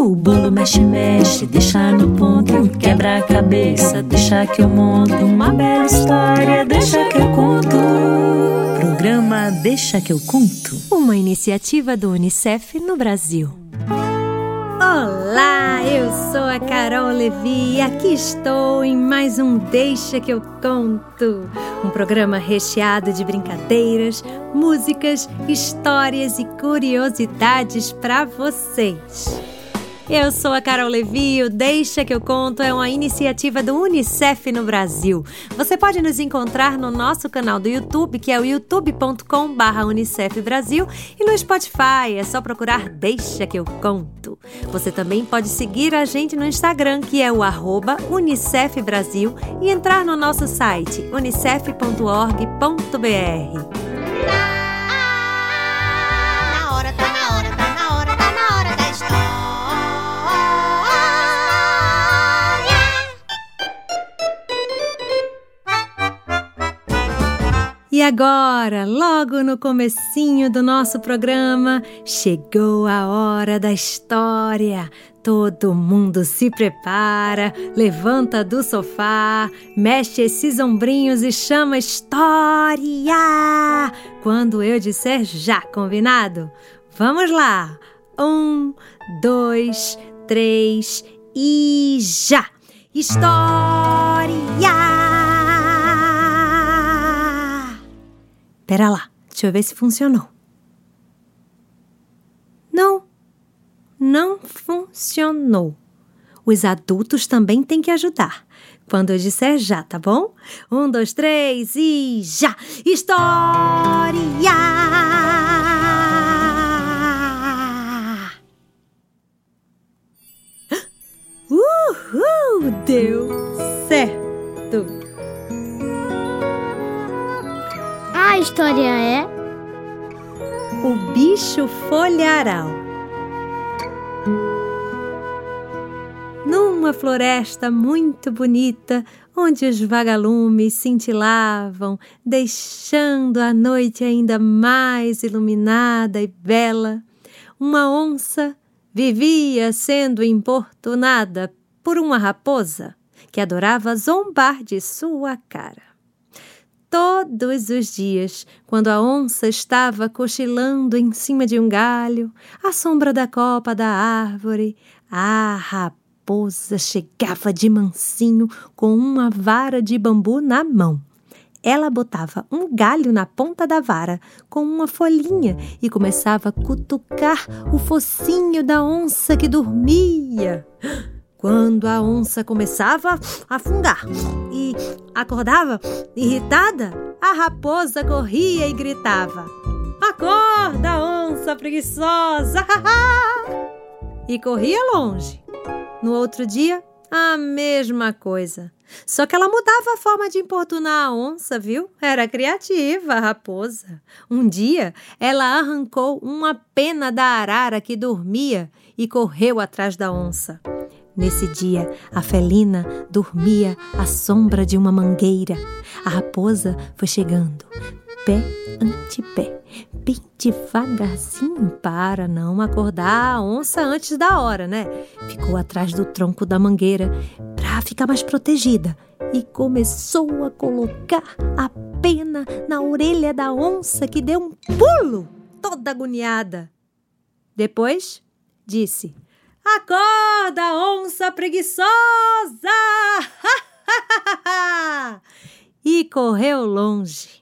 O bolo mexe, mexe, deixa no ponto. Quebra a cabeça, deixa que eu monto. Uma bela história, deixa que eu conto. Programa Deixa que eu conto. Uma iniciativa do Unicef no Brasil. Olá, eu sou a Carol Levi e aqui estou em mais um Deixa que eu conto. Um programa recheado de brincadeiras, músicas, histórias e curiosidades para vocês. Eu sou a Carol Levi, o Deixa que eu conto é uma iniciativa do UNICEF no Brasil. Você pode nos encontrar no nosso canal do YouTube, que é o youtube.com/unicef Brasil, e no Spotify, é só procurar Deixa que eu conto. Você também pode seguir a gente no Instagram, que é o arroba Unicef Brasil, e entrar no nosso site unicef.org.br. agora, logo no comecinho do nosso programa, chegou a hora da história. Todo mundo se prepara, levanta do sofá, mexe esses ombrinhos e chama história. Quando eu disser já, combinado? Vamos lá! Um, dois, três e já! História! Pera lá, deixa eu ver se funcionou. Não, não funcionou. Os adultos também têm que ajudar. Quando eu disser já, tá bom? Um, dois, três e já! História! Uhul! Deu certo! A história é O bicho folharal. Numa floresta muito bonita, onde os vagalumes cintilavam, deixando a noite ainda mais iluminada e bela, uma onça vivia sendo importunada por uma raposa que adorava zombar de sua cara todos os dias, quando a onça estava cochilando em cima de um galho, à sombra da copa da árvore, a raposa chegava de mansinho com uma vara de bambu na mão. Ela botava um galho na ponta da vara com uma folhinha e começava a cutucar o focinho da onça que dormia. Quando a onça começava a afundar e acordava irritada, a raposa corria e gritava: Acorda, onça preguiçosa! e corria longe. No outro dia, a mesma coisa. Só que ela mudava a forma de importunar a onça, viu? Era criativa a raposa. Um dia, ela arrancou uma pena da arara que dormia e correu atrás da onça. Nesse dia, a felina dormia à sombra de uma mangueira. A raposa foi chegando, pé ante pé, bem devagarzinho para não acordar a onça antes da hora, né? Ficou atrás do tronco da mangueira para ficar mais protegida e começou a colocar a pena na orelha da onça que deu um pulo, toda agoniada. Depois disse: Acorda, onça preguiçosa! e correu longe.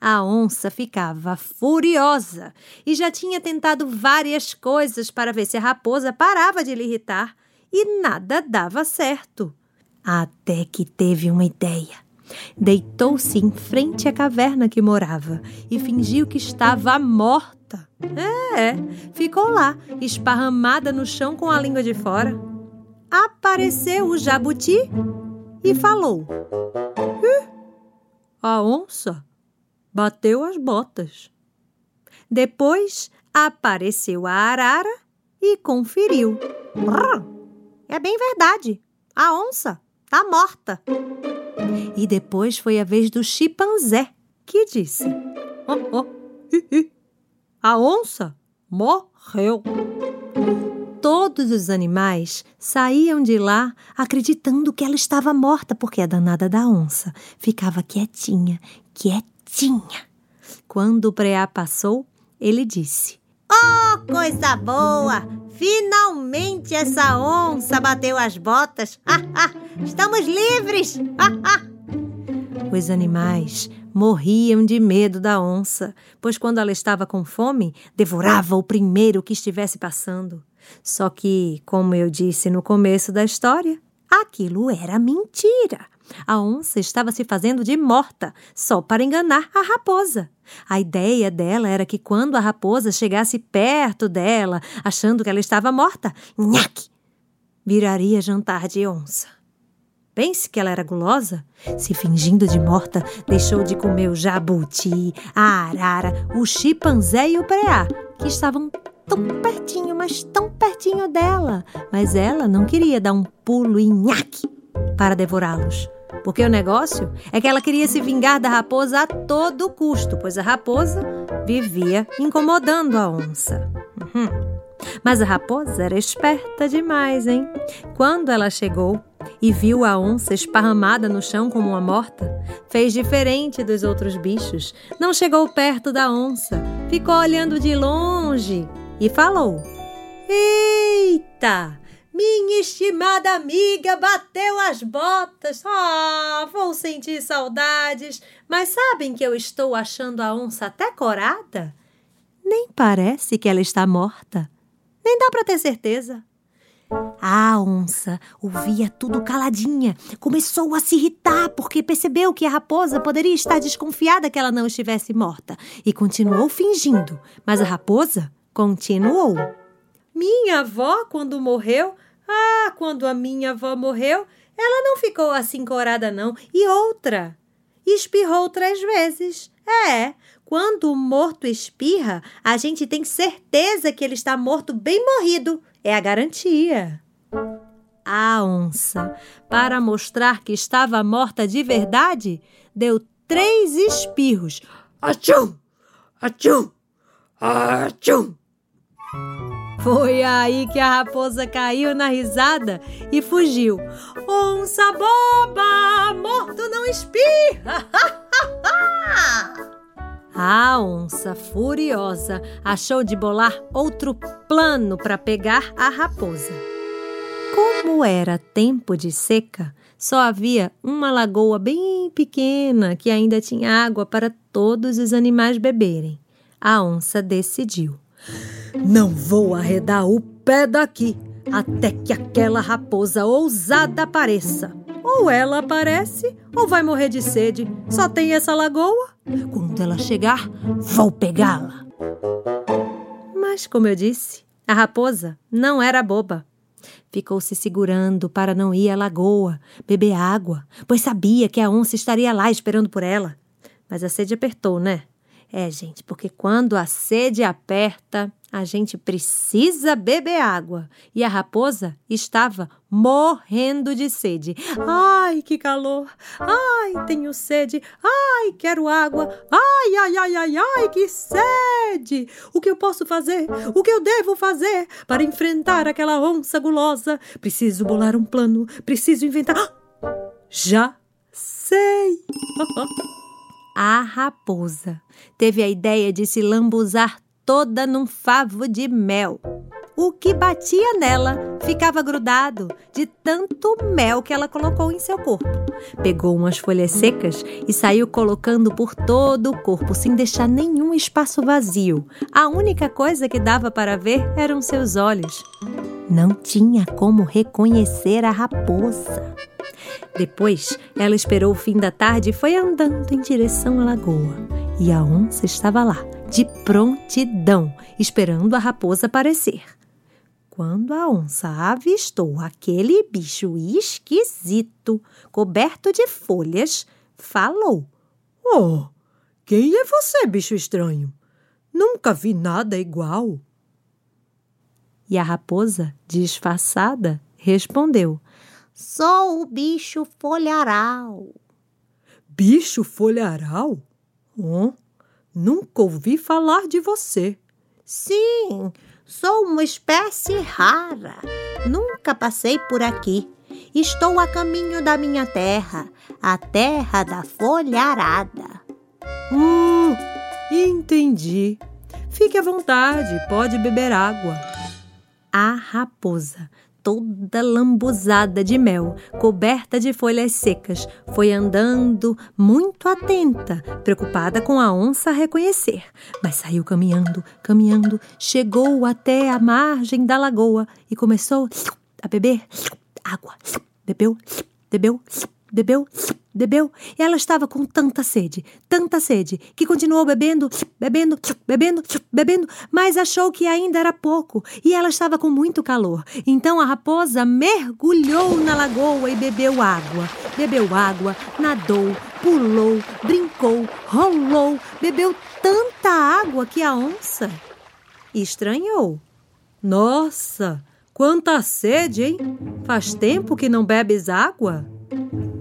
A onça ficava furiosa e já tinha tentado várias coisas para ver se a raposa parava de lhe irritar e nada dava certo. Até que teve uma ideia. Deitou-se em frente à caverna que morava e fingiu que estava morta é, ficou lá, esparramada no chão com a língua de fora. Apareceu o jabuti e falou: A onça bateu as botas. Depois apareceu a arara e conferiu. É bem verdade, a onça tá morta. E depois foi a vez do chimpanzé, que disse: Oh, oh, hi, hi. A onça morreu. Todos os animais saíam de lá acreditando que ela estava morta, porque a danada da onça ficava quietinha, quietinha. Quando o preá passou, ele disse: Oh, coisa boa! Finalmente essa onça bateu as botas! Estamos livres! Os animais morriam de medo da onça, pois quando ela estava com fome, devorava o primeiro que estivesse passando. Só que, como eu disse no começo da história, aquilo era mentira. A onça estava se fazendo de morta só para enganar a raposa. A ideia dela era que quando a raposa chegasse perto dela, achando que ela estava morta, nhaque, viraria jantar de onça. Pense que ela era gulosa? Se fingindo de morta, deixou de comer o jabuti, a arara, o chimpanzé e o preá, que estavam tão pertinho, mas tão pertinho dela. Mas ela não queria dar um pulo e nhaque para devorá-los. Porque o negócio é que ela queria se vingar da raposa a todo custo, pois a raposa vivia incomodando a onça. Uhum. Mas a raposa era esperta demais, hein? Quando ela chegou e viu a onça esparramada no chão como uma morta, fez diferente dos outros bichos. Não chegou perto da onça, ficou olhando de longe e falou: Eita! Minha estimada amiga bateu as botas. Ah, vou sentir saudades. Mas sabem que eu estou achando a onça até corada? Nem parece que ela está morta. Nem dá para ter certeza. A onça ouvia tudo caladinha. Começou a se irritar porque percebeu que a raposa poderia estar desconfiada que ela não estivesse morta e continuou fingindo. Mas a raposa continuou. Minha avó, quando morreu, ah, quando a minha avó morreu, ela não ficou assim corada, não. E outra, espirrou três vezes. É, quando o morto espirra, a gente tem certeza que ele está morto bem morrido. É a garantia. A onça, para mostrar que estava morta de verdade, deu três espirros. Achum! Achum! Achum! Foi aí que a raposa caiu na risada e fugiu. Onça boba, morto não espirra! a onça, furiosa, achou de bolar outro plano para pegar a raposa. Como era tempo de seca, só havia uma lagoa bem pequena que ainda tinha água para todos os animais beberem. A onça decidiu. Não vou arredar o pé daqui até que aquela raposa ousada apareça. Ou ela aparece, ou vai morrer de sede. Só tem essa lagoa. Quando ela chegar, vou pegá-la. Mas, como eu disse, a raposa não era boba. Ficou se segurando para não ir à lagoa, beber água, pois sabia que a onça estaria lá esperando por ela. Mas a sede apertou, né? É, gente, porque quando a sede aperta, a gente precisa beber água. E a raposa estava morrendo de sede. Ai, que calor! Ai, tenho sede! Ai, quero água! Ai, ai, ai, ai, ai, que sede! O que eu posso fazer? O que eu devo fazer para enfrentar aquela onça gulosa? Preciso bolar um plano, preciso inventar. Já sei! a raposa teve a ideia de se lambuzar toda num favo de mel. O que batia nela ficava grudado de tanto mel que ela colocou em seu corpo. Pegou umas folhas secas e saiu colocando por todo o corpo, sem deixar nenhum espaço vazio. A única coisa que dava para ver eram seus olhos. Não tinha como reconhecer a raposa. Depois, ela esperou o fim da tarde e foi andando em direção à lagoa. E a onça estava lá, de prontidão, esperando a raposa aparecer. Quando a onça avistou aquele bicho esquisito, coberto de folhas, falou: Oh, quem é você, bicho estranho? Nunca vi nada igual. E a raposa, disfarçada, respondeu: Sou o bicho folharal. Bicho folharal? Oh, nunca ouvi falar de você. Sim, Sou uma espécie rara. Nunca passei por aqui. Estou a caminho da minha terra, a terra da folharada. Uh, entendi. Fique à vontade, pode beber água. A raposa, toda lambuzada de mel, coberta de folhas secas, foi andando muito atenta, preocupada com a onça reconhecer. Mas saiu caminhando, caminhando, chegou até a margem da lagoa e começou a beber. Água. Bebeu, bebeu, bebeu, bebeu. E ela estava com tanta sede, tanta sede, que continuou bebendo, bebendo, bebendo, bebendo, mas achou que ainda era pouco e ela estava com muito calor. Então a raposa mergulhou na lagoa e bebeu água. Bebeu água, nadou, pulou, brincou, rolou, bebeu tanta água que a onça estranhou. Nossa, quanta sede, hein? Faz tempo que não bebes água?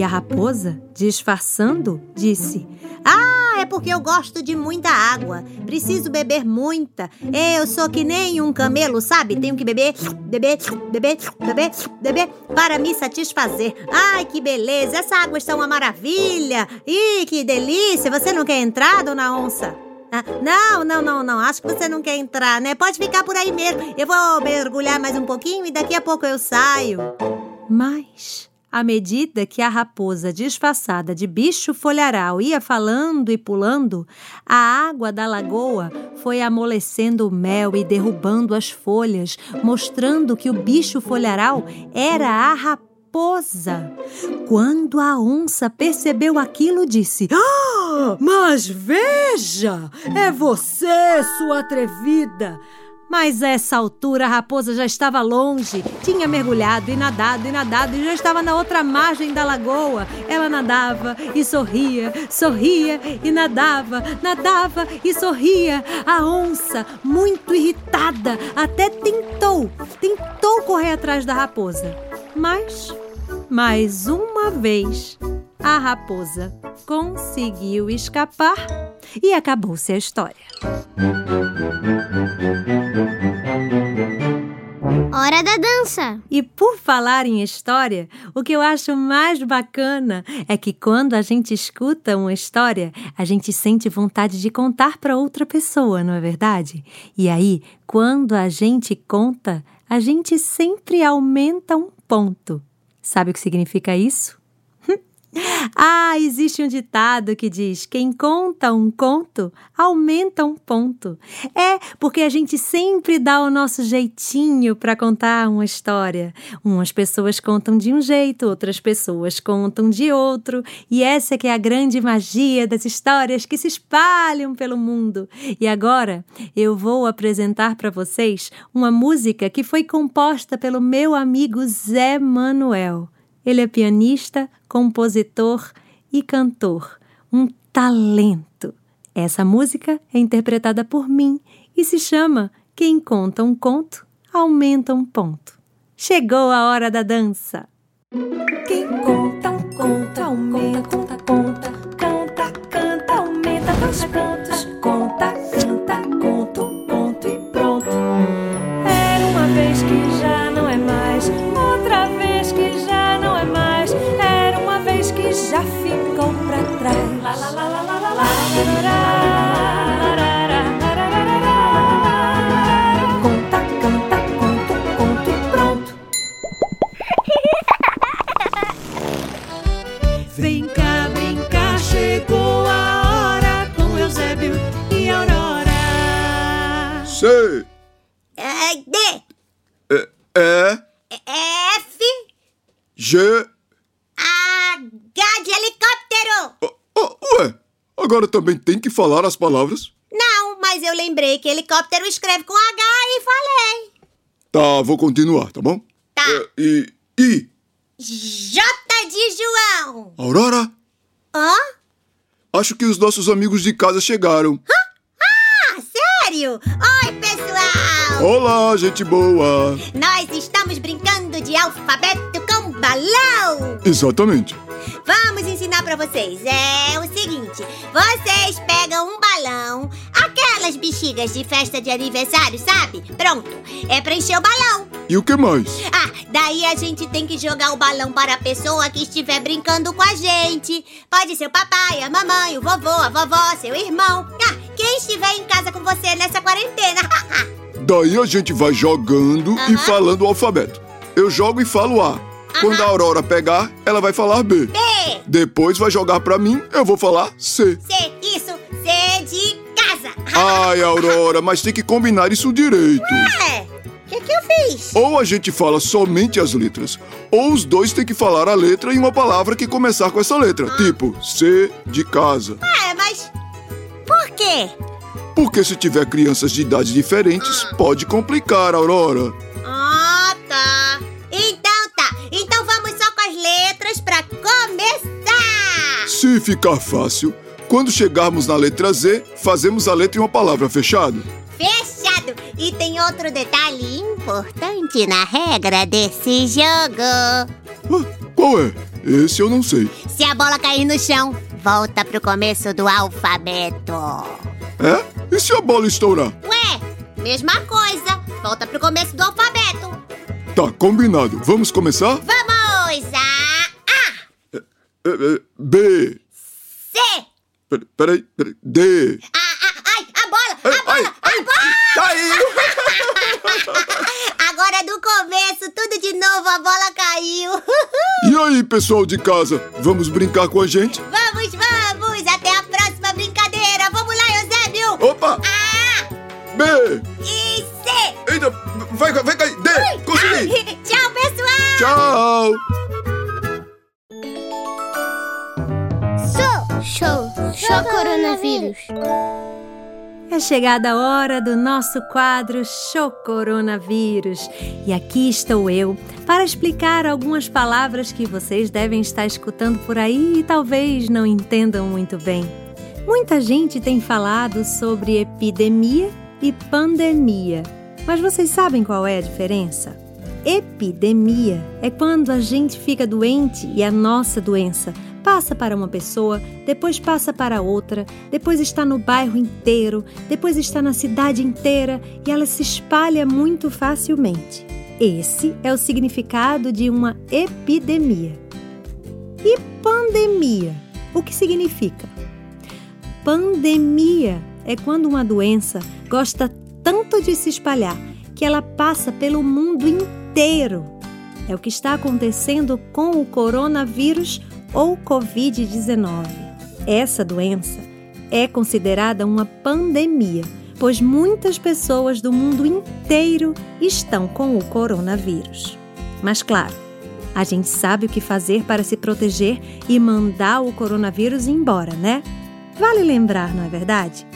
E a raposa, disfarçando, disse: Ah, é porque eu gosto de muita água. Preciso beber muita. Eu sou que nem um camelo, sabe? Tenho que beber, beber, beber, beber, beber para me satisfazer. Ai, que beleza! Essa água está uma maravilha! Ih, que delícia! Você não quer entrar, dona onça? Ah, não, não, não, não. Acho que você não quer entrar, né? Pode ficar por aí mesmo. Eu vou mergulhar mais um pouquinho e daqui a pouco eu saio. Mas à medida que a raposa disfarçada de bicho folharal ia falando e pulando, a água da lagoa foi amolecendo o mel e derrubando as folhas, mostrando que o bicho folharal era a raposa. Quando a onça percebeu aquilo, disse: Ah, mas veja! É você, sua atrevida! Mas a essa altura a raposa já estava longe, tinha mergulhado e nadado e nadado e já estava na outra margem da lagoa. Ela nadava e sorria, sorria e nadava, nadava e sorria. A onça, muito irritada, até tentou, tentou correr atrás da raposa. Mas, mais uma vez, a raposa conseguiu escapar e acabou-se a história. Hora da dança! E por falar em história, o que eu acho mais bacana é que quando a gente escuta uma história, a gente sente vontade de contar para outra pessoa, não é verdade? E aí, quando a gente conta, a gente sempre aumenta um ponto. Sabe o que significa isso? Ah, existe um ditado que diz: quem conta um conto aumenta um ponto. É porque a gente sempre dá o nosso jeitinho para contar uma história. Umas pessoas contam de um jeito, outras pessoas contam de outro, e essa que é a grande magia das histórias que se espalham pelo mundo. E agora eu vou apresentar para vocês uma música que foi composta pelo meu amigo Zé Manuel. Ele é pianista, compositor e cantor, um talento. Essa música é interpretada por mim e se chama Quem conta um conto aumenta um ponto. Chegou a hora da dança. Falar as palavras? Não, mas eu lembrei que helicóptero escreve com H e falei. Tá, vou continuar, tá bom? Tá. É, e I, J de João. Aurora, Hã? acho que os nossos amigos de casa chegaram. Ah, sério? Oi, pessoal! Olá, gente boa! Nós estamos brincando de alfabeto com balão. Exatamente. Pra vocês. É o seguinte: vocês pegam um balão, aquela aquelas bexigas de festa de aniversário, sabe? Pronto, é pra encher o balão. E o que mais? Ah, daí a gente tem que jogar o balão para a pessoa que estiver brincando com a gente. Pode ser o papai, a mamãe, o vovô, a vovó, seu irmão. Ah, quem estiver em casa com você nessa quarentena. Daí a gente vai jogando e falando o alfabeto. Eu jogo e falo A. Quando a Aurora pegar, ela vai falar B. B, Depois vai jogar pra mim, eu vou falar C. C, isso, C de casa. Ai, Aurora, mas tem que combinar isso direito. É, o que que eu fiz? Ou a gente fala somente as letras, ou os dois têm que falar a letra em uma palavra que começar com essa letra. Tipo, C de casa. É, mas por quê? Porque se tiver crianças de idades diferentes, pode complicar, Aurora. Ficar fácil, quando chegarmos na letra Z, fazemos a letra em uma palavra, fechado? Fechado. E tem outro detalhe importante na regra desse jogo. Ah, qual é? Esse eu não sei. Se a bola cair no chão, volta pro começo do alfabeto. É? E se a bola estourar? Ué, mesma coisa. Volta pro começo do alfabeto. Tá, combinado. Vamos começar? Vamos a A, É, é, B. C. Pera- Peraí, peraí. D. A, a, ai, a bola, a bola, Ai, ai, a bola. caiu! Agora do começo, tudo de novo, a bola caiu. E aí, pessoal de casa, vamos brincar com a gente? vamos, vamos, até a próxima brincadeira. Vamos lá, Eusébio. Opa! A B! e C. Eita, vai, vai cair! D! Consegui! Tchau, pessoal. Tchau! Show! Show! Coronavírus! É chegada a hora do nosso quadro Show Coronavírus. E aqui estou eu para explicar algumas palavras que vocês devem estar escutando por aí e talvez não entendam muito bem. Muita gente tem falado sobre epidemia e pandemia, mas vocês sabem qual é a diferença? Epidemia é quando a gente fica doente e a nossa doença passa para uma pessoa, depois passa para outra, depois está no bairro inteiro, depois está na cidade inteira e ela se espalha muito facilmente. Esse é o significado de uma epidemia. E pandemia? O que significa? Pandemia é quando uma doença gosta tanto de se espalhar que ela passa pelo mundo inteiro. É o que está acontecendo com o coronavírus ou Covid-19. Essa doença é considerada uma pandemia, pois muitas pessoas do mundo inteiro estão com o coronavírus. Mas, claro, a gente sabe o que fazer para se proteger e mandar o coronavírus embora, né? Vale lembrar, não é verdade?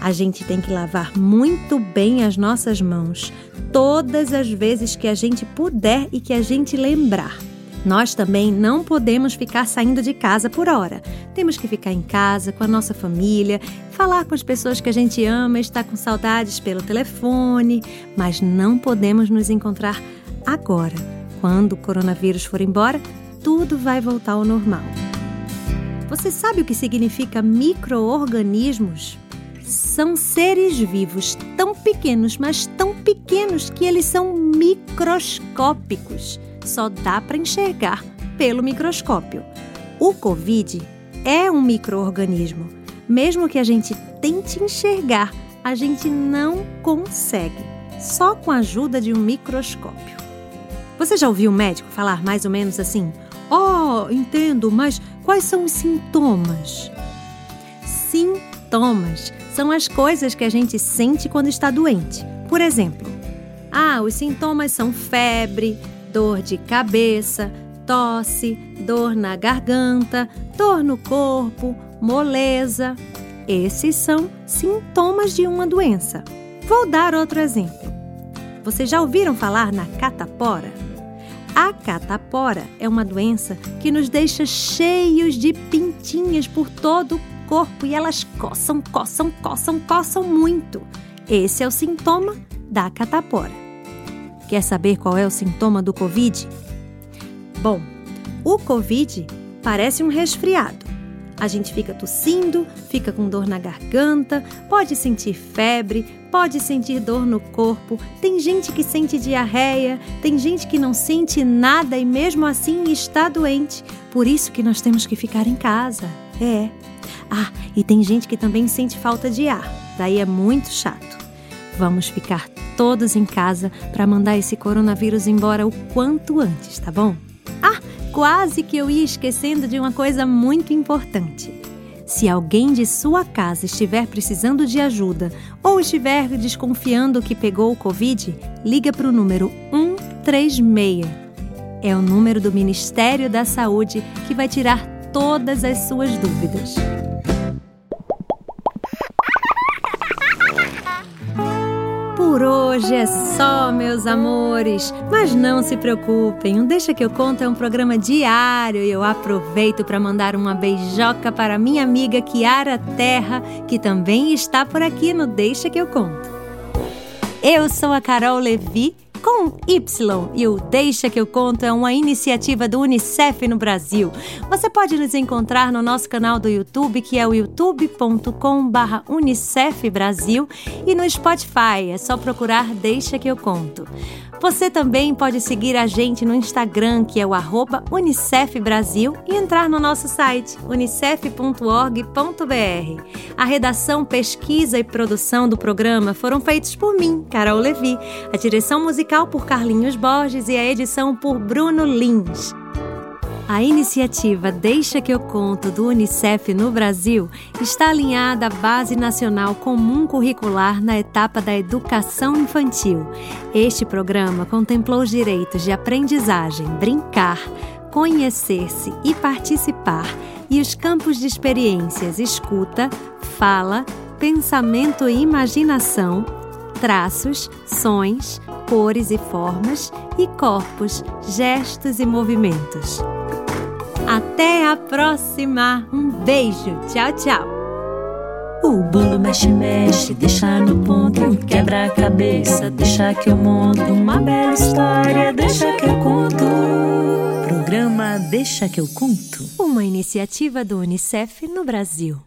A gente tem que lavar muito bem as nossas mãos todas as vezes que a gente puder e que a gente lembrar. Nós também não podemos ficar saindo de casa por hora. Temos que ficar em casa com a nossa família, falar com as pessoas que a gente ama, estar com saudades pelo telefone, mas não podemos nos encontrar agora. Quando o coronavírus for embora, tudo vai voltar ao normal. Você sabe o que significa micro-organismos? São seres vivos tão pequenos, mas tão pequenos que eles são microscópicos. Só dá para enxergar pelo microscópio. O Covid é um micro-organismo. Mesmo que a gente tente enxergar, a gente não consegue, só com a ajuda de um microscópio. Você já ouviu um médico falar mais ou menos assim? Oh, entendo, mas quais são os sintomas? Sintomas são as coisas que a gente sente quando está doente. Por exemplo, ah, os sintomas são febre, dor de cabeça, tosse, dor na garganta, dor no corpo, moleza. Esses são sintomas de uma doença. Vou dar outro exemplo. Vocês já ouviram falar na catapora? A catapora é uma doença que nos deixa cheios de pintinhas por todo o corpo e elas coçam, coçam, coçam, coçam muito. Esse é o sintoma da catapora. Quer saber qual é o sintoma do Covid? Bom, o Covid parece um resfriado. A gente fica tossindo, fica com dor na garganta, pode sentir febre, pode sentir dor no corpo, tem gente que sente diarreia, tem gente que não sente nada e mesmo assim está doente. Por isso que nós temos que ficar em casa. É. Ah, e tem gente que também sente falta de ar. Daí é muito chato. Vamos ficar todos em casa para mandar esse coronavírus embora o quanto antes, tá bom? Ah, quase que eu ia esquecendo de uma coisa muito importante. Se alguém de sua casa estiver precisando de ajuda ou estiver desconfiando que pegou o Covid, liga para o número 136. É o número do Ministério da Saúde que vai tirar todas as suas dúvidas. Só, meus amores. Mas não se preocupem, o Deixa que eu conto é um programa diário e eu aproveito para mandar uma beijoca para minha amiga Kiara Terra, que também está por aqui no Deixa que eu conto. Eu sou a Carol Levi com Y. E o Deixa que eu conto é uma iniciativa do Unicef no Brasil. Você pode nos encontrar no nosso canal do YouTube, que é o youtube.com/unicef Brasil, e no Spotify. É só procurar Deixa que eu conto. Você também pode seguir a gente no Instagram, que é o arroba Unicef Brasil, e entrar no nosso site unicef.org.br. A redação, pesquisa e produção do programa foram feitos por mim, Carol Levi, a direção musical por Carlinhos Borges e a edição por Bruno Lins. A iniciativa Deixa que eu conto do Unicef no Brasil está alinhada à Base Nacional Comum Curricular na etapa da educação infantil. Este programa contemplou os direitos de aprendizagem, brincar, conhecer-se e participar e os campos de experiências escuta, fala, pensamento e imaginação, traços, sons, cores e formas e corpos, gestos e movimentos. Até a próxima! Um beijo! Tchau, tchau! O bolo mexe, mexe, deixa no ponto, quebra a cabeça, deixa que eu monto uma bela história, deixa que eu conto. Programa Deixa que eu conto. Uma iniciativa do Unicef no Brasil.